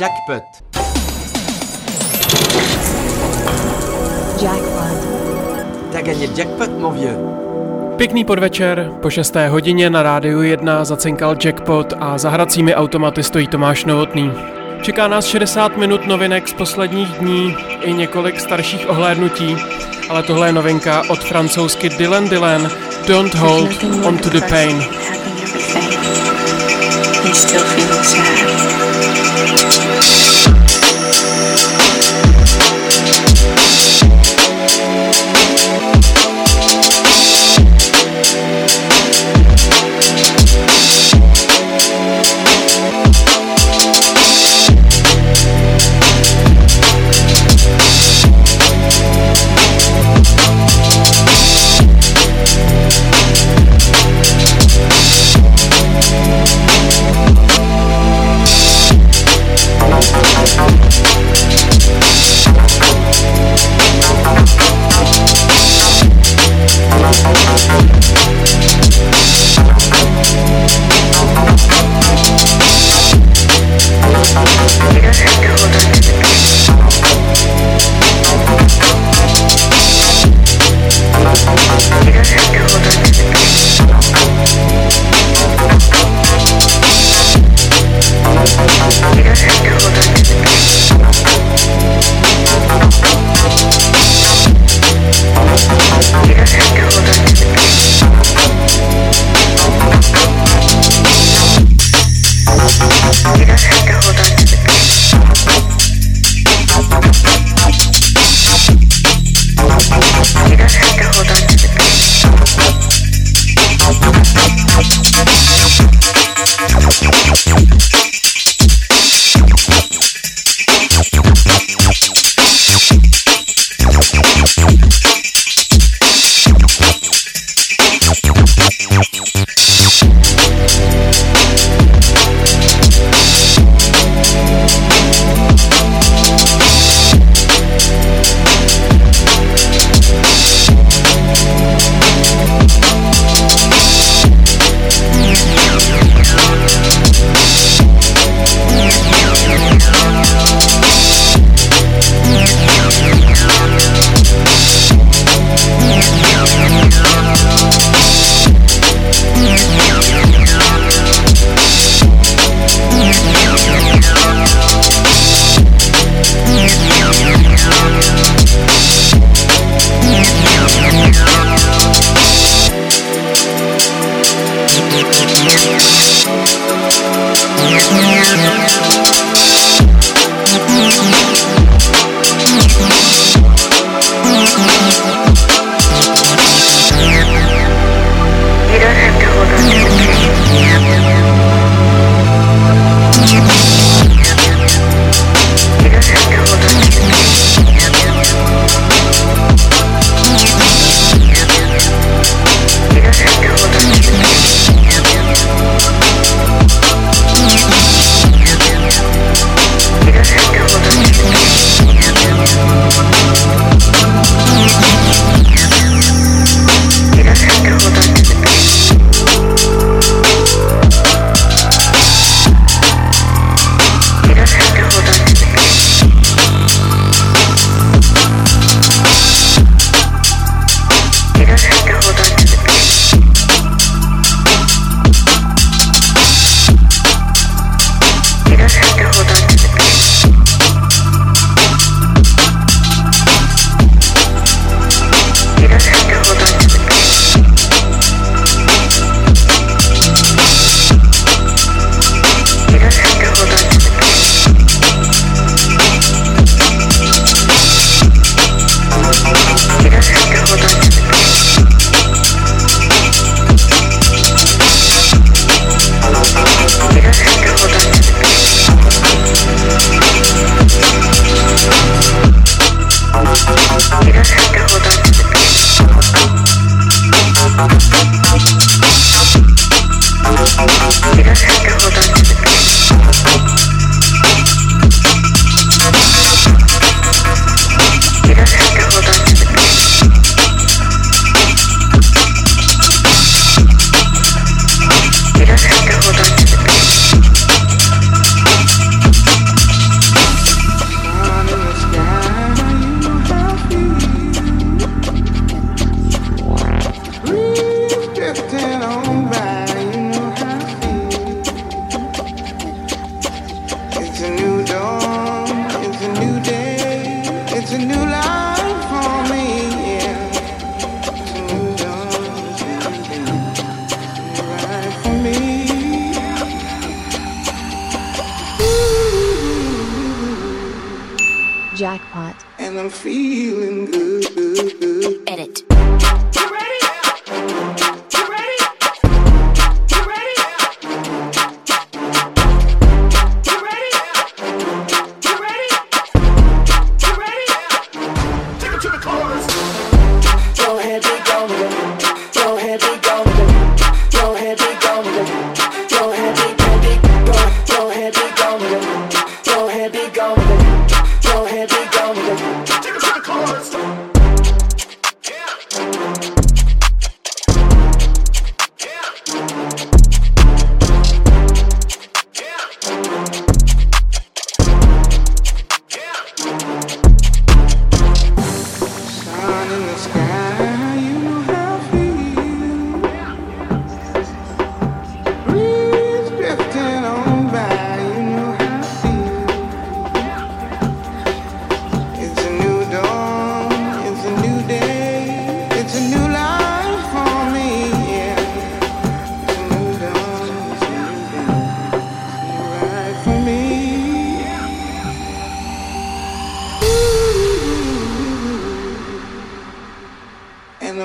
Jackpot. Jackpot. T'as gagné le jackpot, mon vieux. Pěkný podvečer, po 6. hodině na rádiu 1 zacinkal jackpot a za hracími automaty stojí Tomáš Novotný. Čeká nás 60 minut novinek z posledních dní i několik starších ohlédnutí, ale tohle je novinka od francouzsky Dylan Dylan, Don't Hold On To The Pain. Still feeling sad.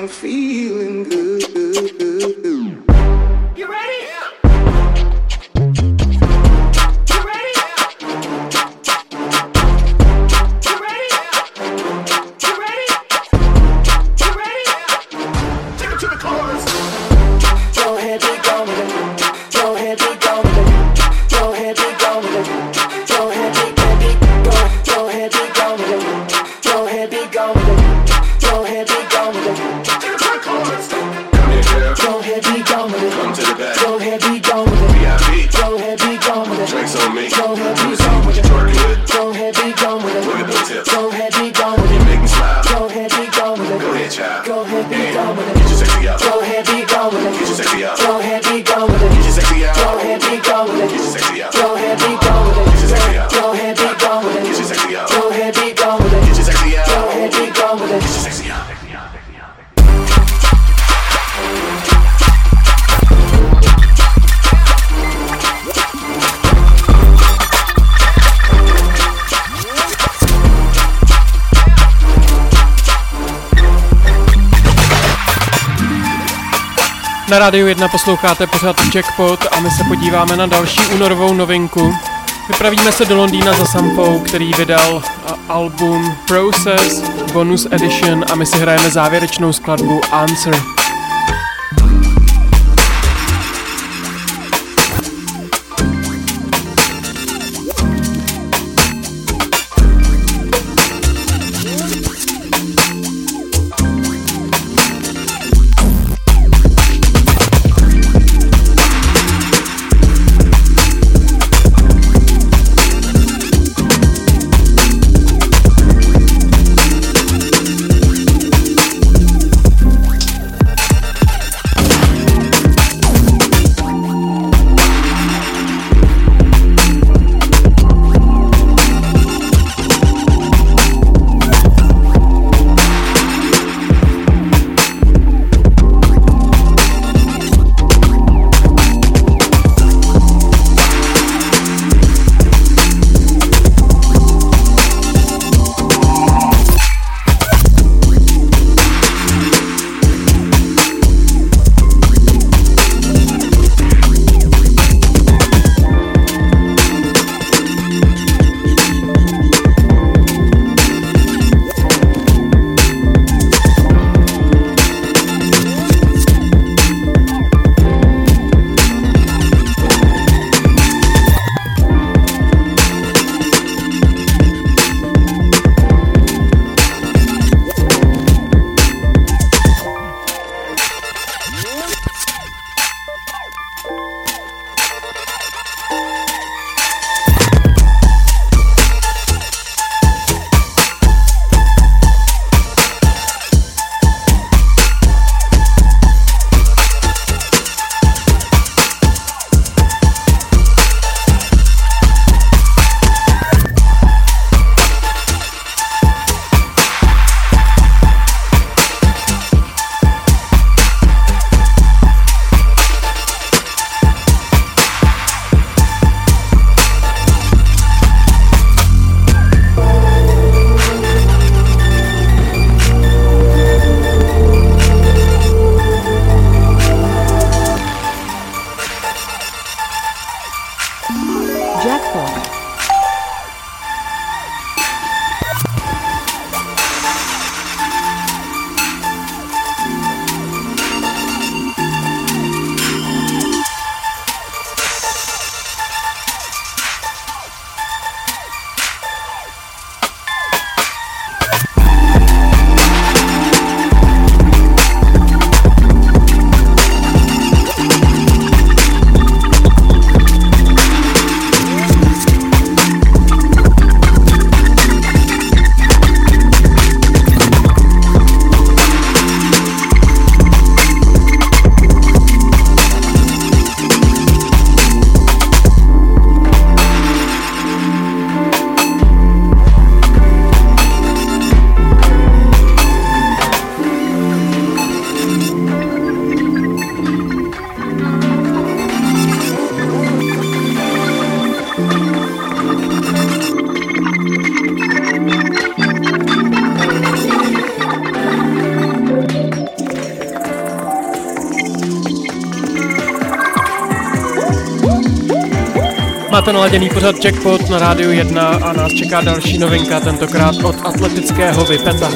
I'm feeling good. Na Rádiu 1 posloucháte pořád Jackpot a my se podíváme na další únorovou novinku. Vypravíme se do Londýna za Sampou, který vydal album Process Bonus Edition a my si hrajeme závěrečnou skladbu Answer. Máte naladěný pořad Jackpot na rádiu 1 a nás čeká další novinka, tentokrát od atletického Vypeta.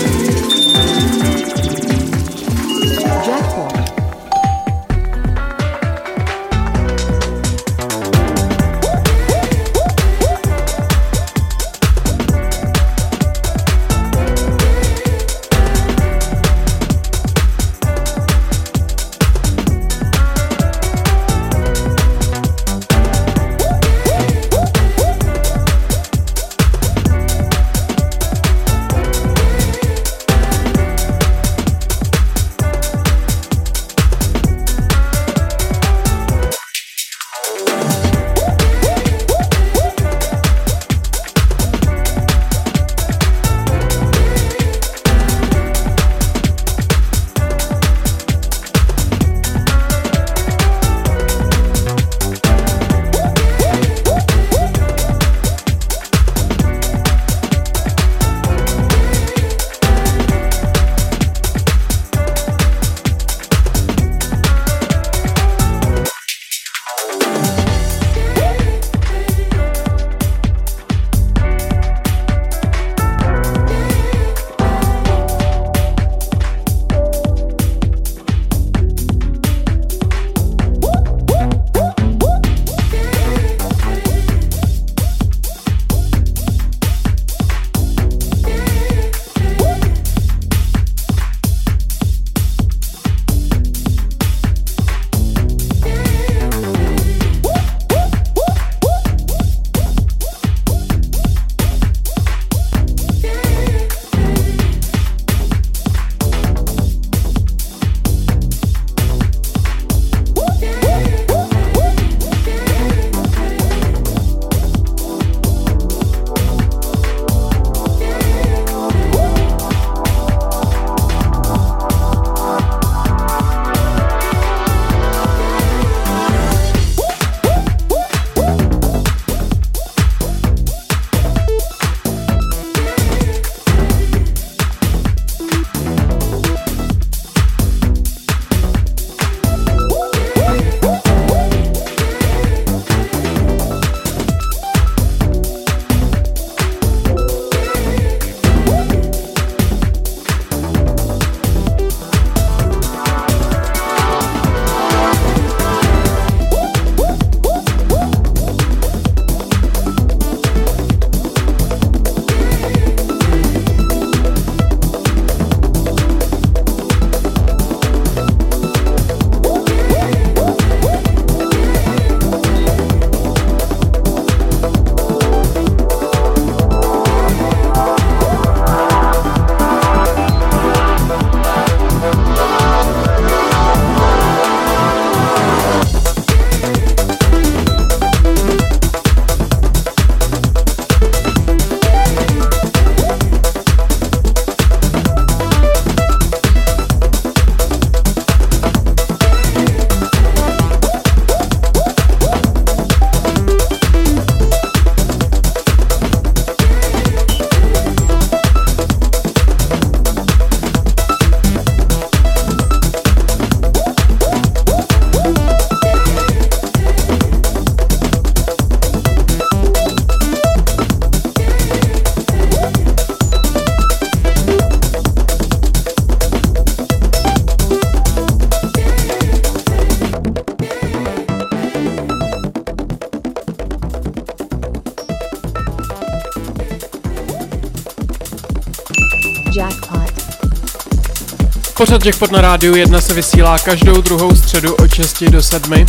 Pořad Jackpot na rádiu 1 se vysílá každou druhou středu od 6 do 7.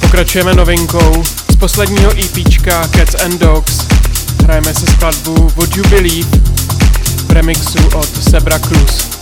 Pokračujeme novinkou z posledního EPčka Cats and Dogs. Hrajeme si skladbu Would You Believe v remixu od Sebra Cruz.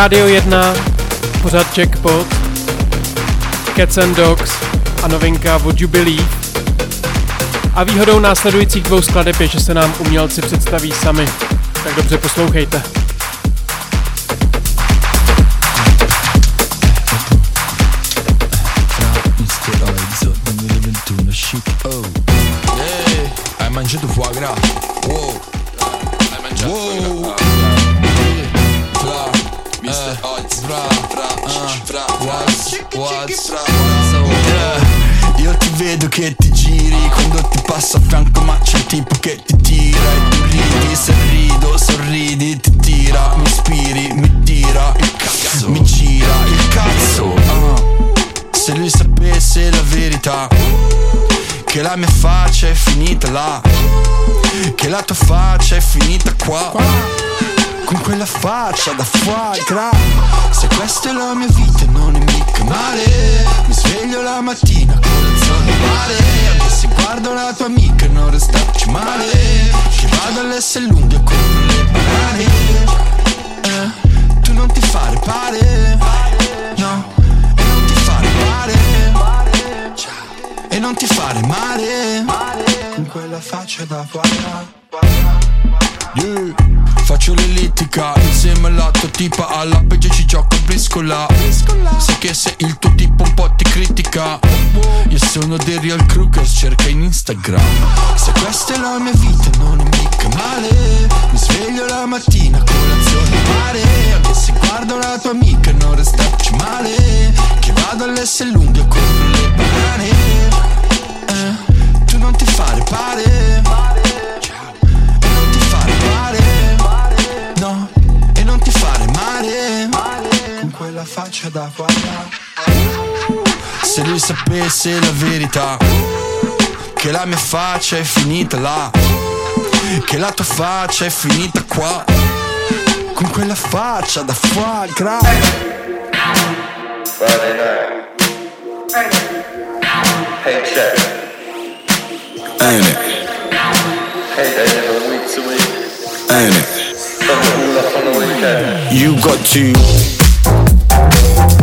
Rádio 1, pořad Jackpot, Cats and Dogs a novinka Would You Believe. A výhodou následujících dvou skladeb je, že se nám umělci představí sami. Tak dobře poslouchejte. Che ti giri quando ti passo a fianco ma c'è il tipo che ti tira e tu ridi, se rido, sorridi, ti tira, mi ispiri, mi tira il cazzo, mi gira il cazzo. ah. Se lui sapesse la verità che la mia faccia è finita là Che la tua faccia è finita qua Con quella faccia da foie gras Se questa è la mia vita non è mica male. Mi sveglio la mattina con zona male. Anche se guardo la tua amica non restarci male. Che vado all'S lunghe e compro le banane. Eh, Tu non ti fare pare. No E non ti fare pare e non ti fare male. Con quella faccia da guarda. Yeah. Faccio l'ellittica insieme alla tua tipa Alla peggio ci gioco briscola. Sai che se il tuo tipo un po' ti critica Io sono dei real Krugers, cerca in Instagram. Se questa è la mia vita non è mica male. Mi sveglio la mattina con l'azione mare. Anche se guardo la tua amica non restarci male. Che vado all'S lunghe con le banane. Eh, Tu non ti fare pare Con quella faccia da guarda Se lui sapesse la verità Che la mia faccia è finita là Che la tua faccia è finita qua Con quella faccia da foie gras. Hey, check. Ain't it, Hey, day living week to week. ain't it. You got to Thank you.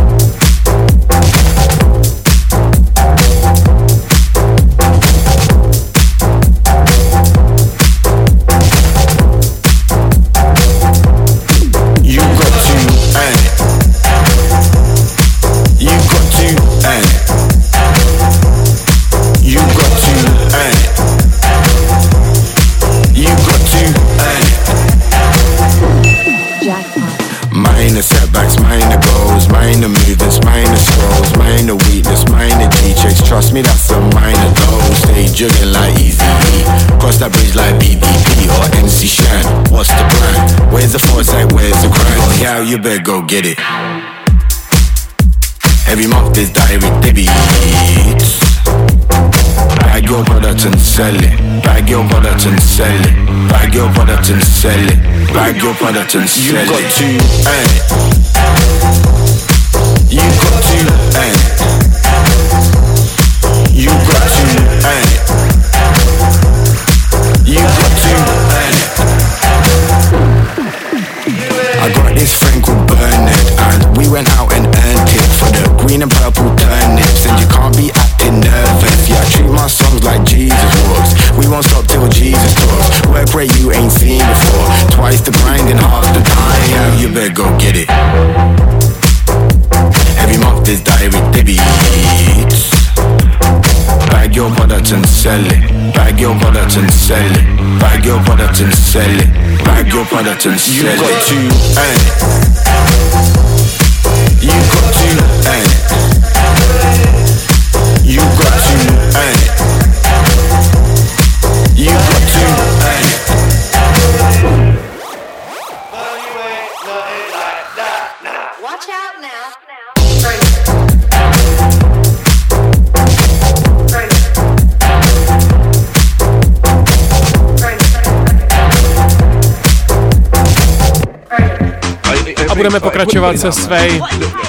That bridge like BDP or MC Shan. What's the plan? Where's the foresight? Where's the grind? Yeah, you better go get it. Every month there's diary debates. Bag your product and sell it. Bag your product and sell it. Bag your product and sell it. Bag your product and sell it. You got to earn it. You got I got this friend called Bernard And we went out and earned it. For the green and purple turnips And you can't be acting nervous. Yeah, I treat my songs like Jesus walks We won't stop till Jesus talks Work rate you ain't seen before. Twice the grind in half the time. You better go get it Bag your product and sell it. Bag your product and sell it. Bag your product and sell it. Eh? You got to earn. You got to earn. You got to earn budeme pokračovat se Svej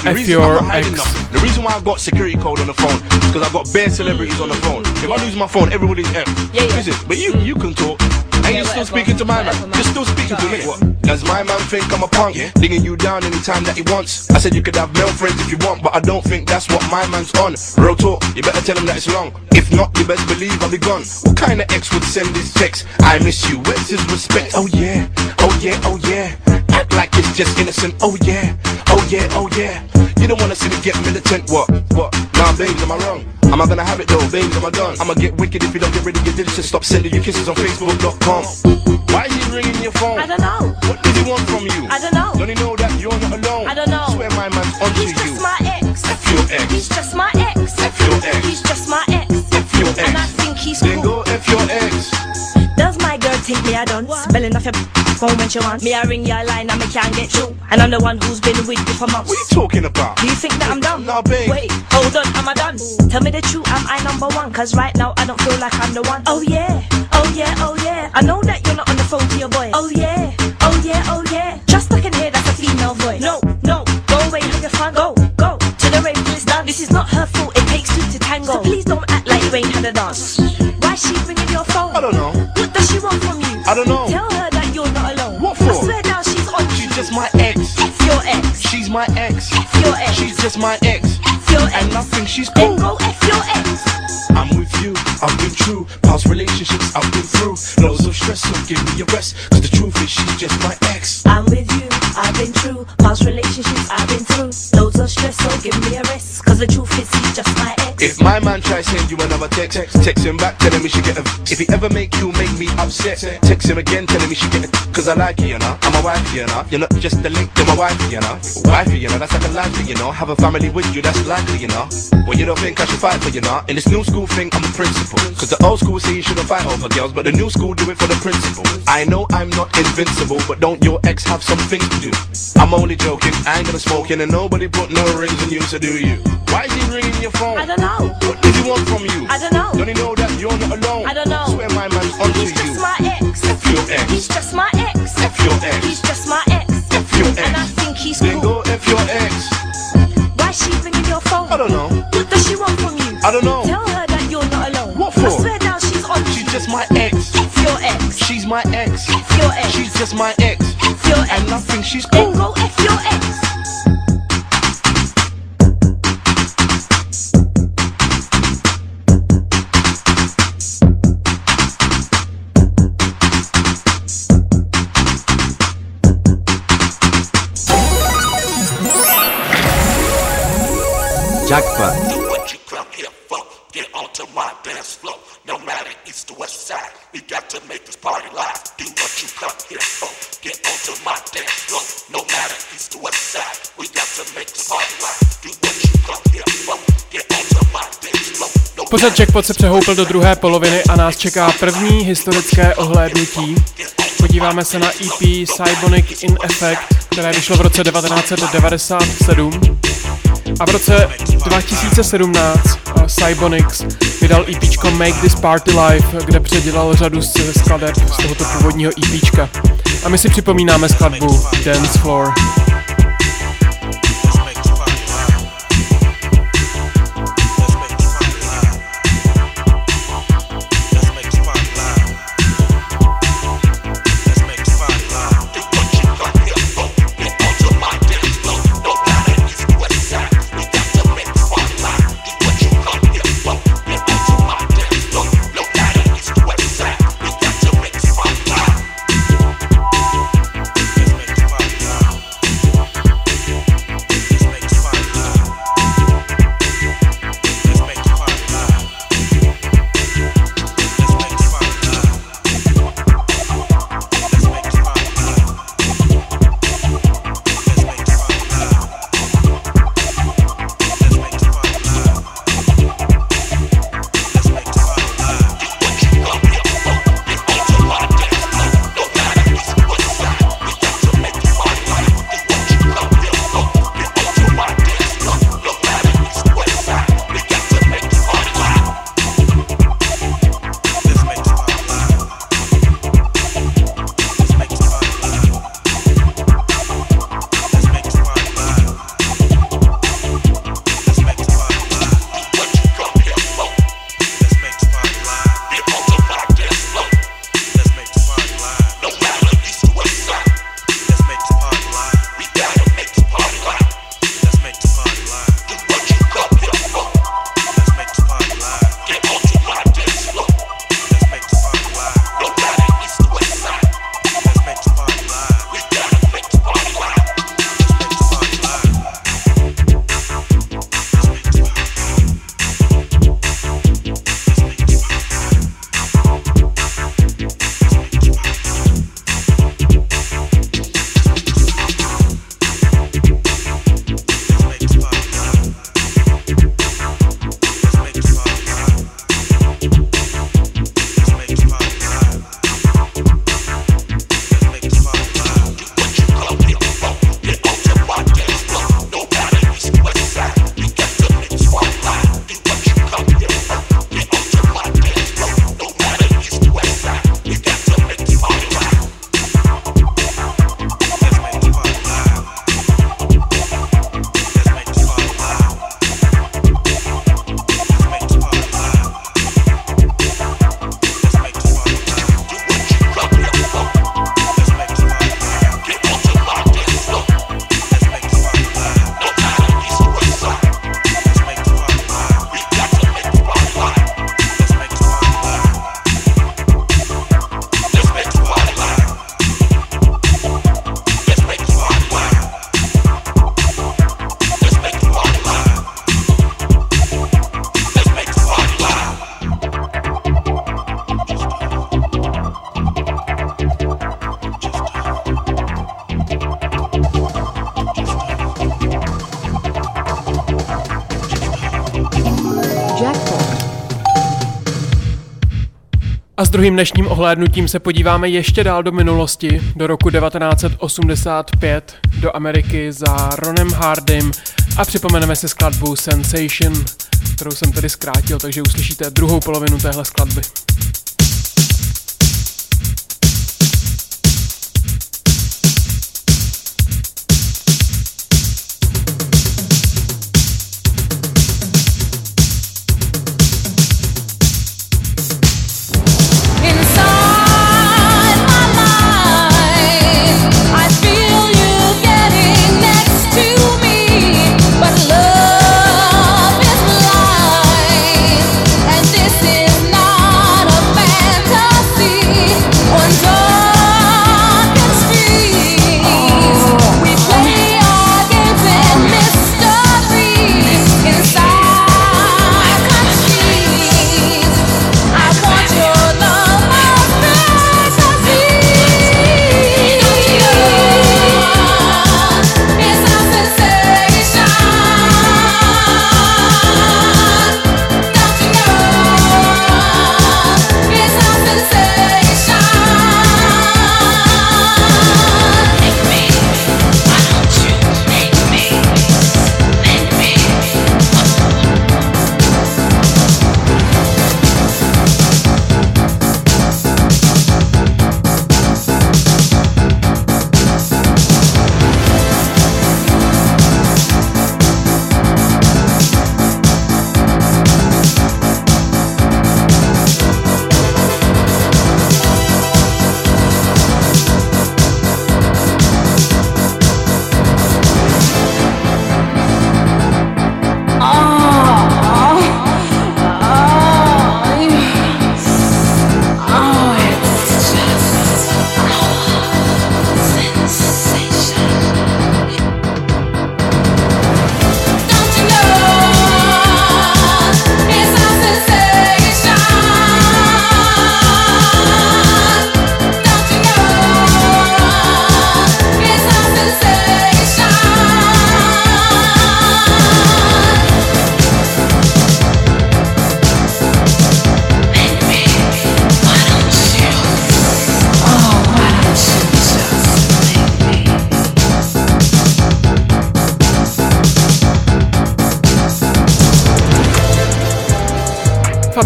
F Your Ex. The reason why I got security code on the phone is because I've got bare celebrities on the phone. If I lose my phone, everybody's F. Yeah, yeah. Listen, but you you can talk. And you're still speaking to my man? You're still speaking to me. What? Does my man think I'm a punk? Yeah. Digging you down anytime that he wants. I said you could have male friends if you want, but I don't think that's what my man's on. Real talk, you better tell him that it's long. If not, you best believe I'll be gone. What kind of ex would send this text? I miss you, where's his respect? Oh yeah, oh yeah, oh yeah. Act like it's just innocent. Oh yeah, oh yeah, oh yeah. You don't wanna see me get militant. What? What? Nah, babes, am I wrong? Am I gonna have it though, babes? Am I done? I'ma get wicked if you don't get rid of your digits. Stop sending your kisses on Facebook.com. Why is he ringing your phone? I don't know. What does he want from you? I don't know. Don't he know that you're not alone? I don't know. Swear my man's onto He's you. just my ex. F your ex. He's just my ex. F your ex. He's just my ex. F your ex. And I think he's Then cool. go F your ex. Does my girl think me a dunce? Spelling off your phone when she wants. Me I ring your line and me can't get through. And I'm the one who's been with you for months. What are you talking about? Do you think that I'm dumb? Nah, babe. Wait, hold on, am I done? Tell me the truth, am I number one? Cause right now I don't feel like I'm the one. Oh yeah, oh yeah, oh yeah. I know that you're not on the phone to your boy. Oh yeah, oh yeah, oh yeah. Just I can hear that's a female voice. No, no, go away, have your fun. Go, go to the rave please done. This is not her fault, it takes two to tango. So please don't act like you ain't had a dance. Why she ringing your phone? I don't know. I don't know. Tell her that you're not alone. What for? I swear down she's on. She's just my ex. F your ex. She's my ex. F your ex. She's just my ex. F your ex. And nothing, she's Then cool. go F your ex. I'm with you, I've been true. Past relationships I've been through. Loads of stress, so give me a rest. Cause the truth is, she's just my ex. I'm with you, I've been true. Past relationships I've been through. Loads of stress, so give me a rest. Cause the truth is, she's just my ex. If my man tries send you another text, text him back, telling me she get a. If he ever make you make me upset, text him again, telling me she get a. Cause I like you, you know. I'm a wife, you know. You're not just a link to my wife, you know. Wife, you know. That's like a life, you know. Have a family with you, that's likely, you know. Well, you don't think I should fight for you, know. In this new school thing, I'm a principal. Cause the old school say you shouldn't fight over girls, but the new school do it for the principal. I know I'm not invincible, but don't your ex have some things to do? I'm only joking, I ain't gonna smoke in, and nobody put no rings on you, so do you? Why is he ringing your phone? I don't know. What does he want from you? I don't know. Don't he know that you're not alone? I don't know. Swear my man's onto He's you. just my ex. F your ex. He's just my ex. F your ex. He's just my ex. F your ex. And I think he's Then cool. go F your ex. Why she ringing your phone? I don't know. What does she want from you? I don't know. Tell her that you're not alone. What for? I swear down she's on you. She's just my ex. F your ex. She's my ex. F your ex. She's just my ex. F your ex. And I think she's Then cool. go F your ex. Pořad Jackpot se přehoupil do druhé poloviny a nás čeká první historické ohlédnutí. Podíváme se na EP Cybonic in Effect, které vyšlo v roce 1997. A v roce 2017 uh, Cybonics vydal EP Make This Party Live, kde předělal řadu skladeb z tohoto původního EP. A my si připomínáme skladbu Dance Floor. S druhým dnešním ohlédnutím se podíváme ještě dál do minulosti, do roku 1985, do Ameriky za Ronem Hardym a připomeneme si skladbu Sensation, kterou jsem tedy zkrátil, takže uslyšíte druhou polovinu téhle skladby.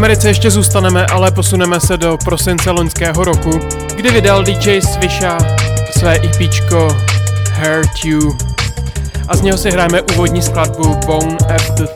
Americe ještě zůstaneme, ale posuneme se do prosince loňského roku, kdy vydal DJ Swisha své EPčko Hurt You. A z něho si hrajeme úvodní skladbu Bone at the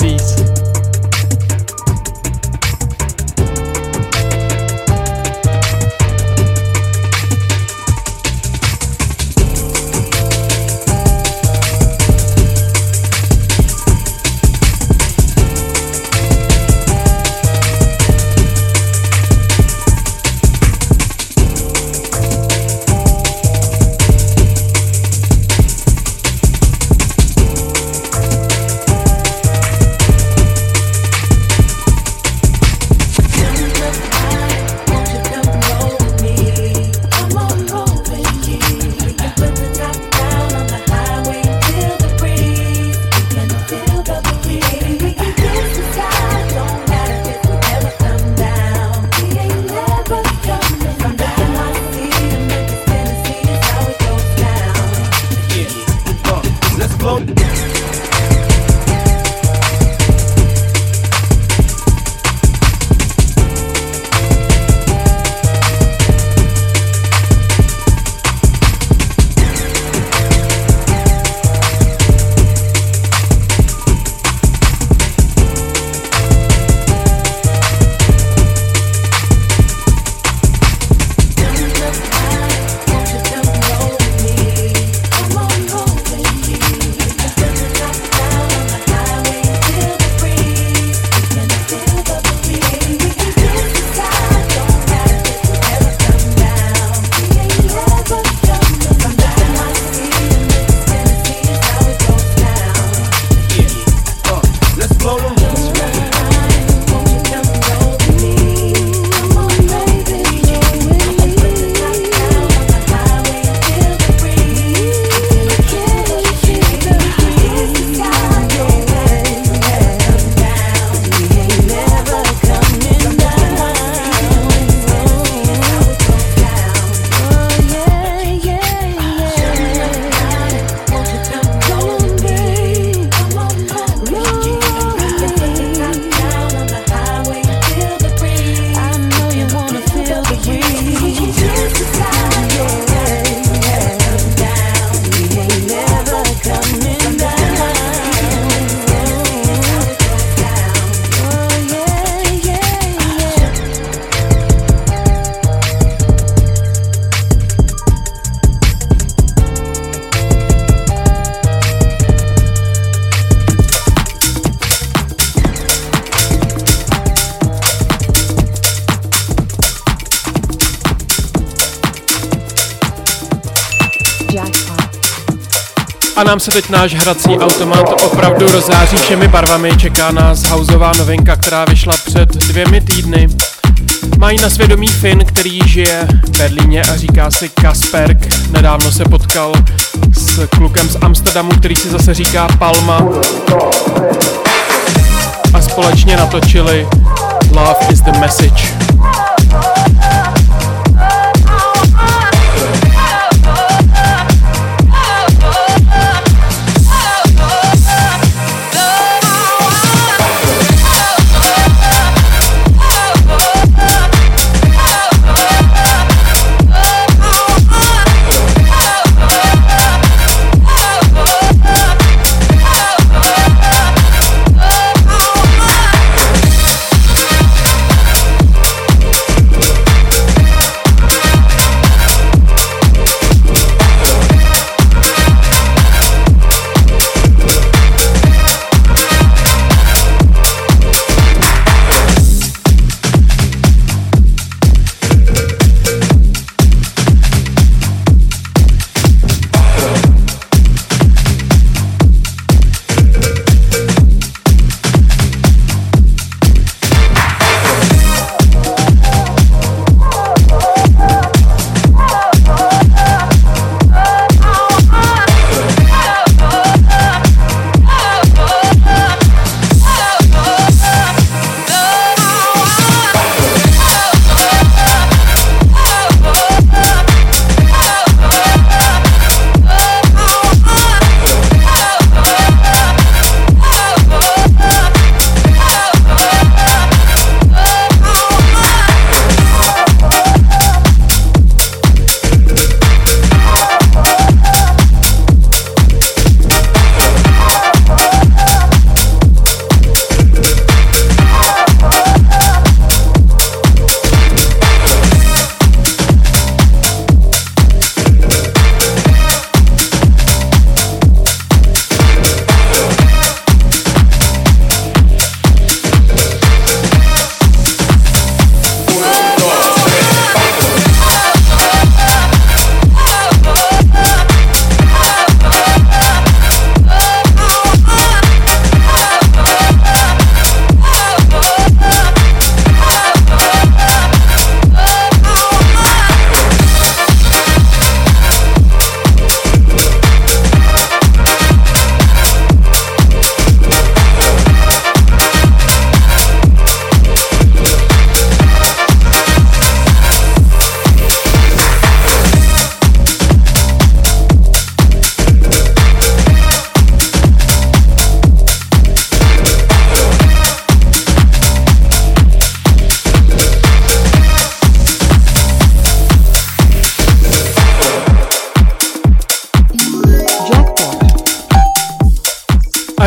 A nám se teď náš hrací automat opravdu rozáří všemi barvami. Čeká nás houseová novinka, která vyšla před dvěmi týdny. Mají na svědomí Finn, který žije v Berlíně a říká si Kasperk. Nedávno se potkal s klukem z Amsterdamu, který si zase říká Palma. A společně natočili Love is the message.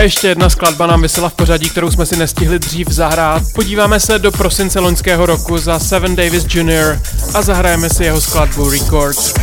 Ještě jedna skladba nám vysela v pořadí, kterou jsme si nestihli dřív zahrát. Podíváme se do prosince loňského roku za Seven Davis Jr. a zahrajeme si jeho skladbu Records.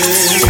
você.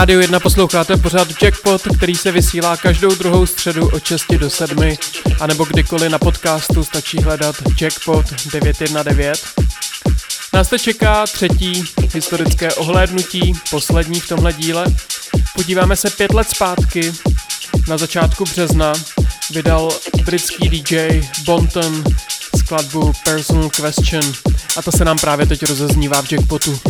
Rádiu 1 posloucháte pořád Jackpot, který se vysílá každou druhou středu od 6 do 7, anebo kdykoliv na podcastu stačí hledat Jackpot 919. Nás te čeká třetí historické ohlédnutí, poslední v tomhle díle. Podíváme se pět let zpátky, na začátku března, vydal britský DJ Bonton skladbu Personal Question a ta se nám právě teď rozeznívá v Jackpotu.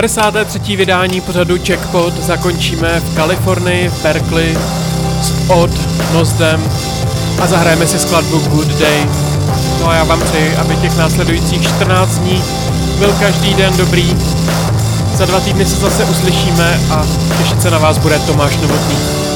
53. vydání pořadu Checkpot zakončíme v Kalifornii, v Berkeley s Odd Nozdem a zahrajeme si skladbu Good Day. No a já vám přeji, aby těch následujících 14 dní byl každý den dobrý. Za dva týdny se zase uslyšíme a těšit se na vás bude Tomáš Novotný.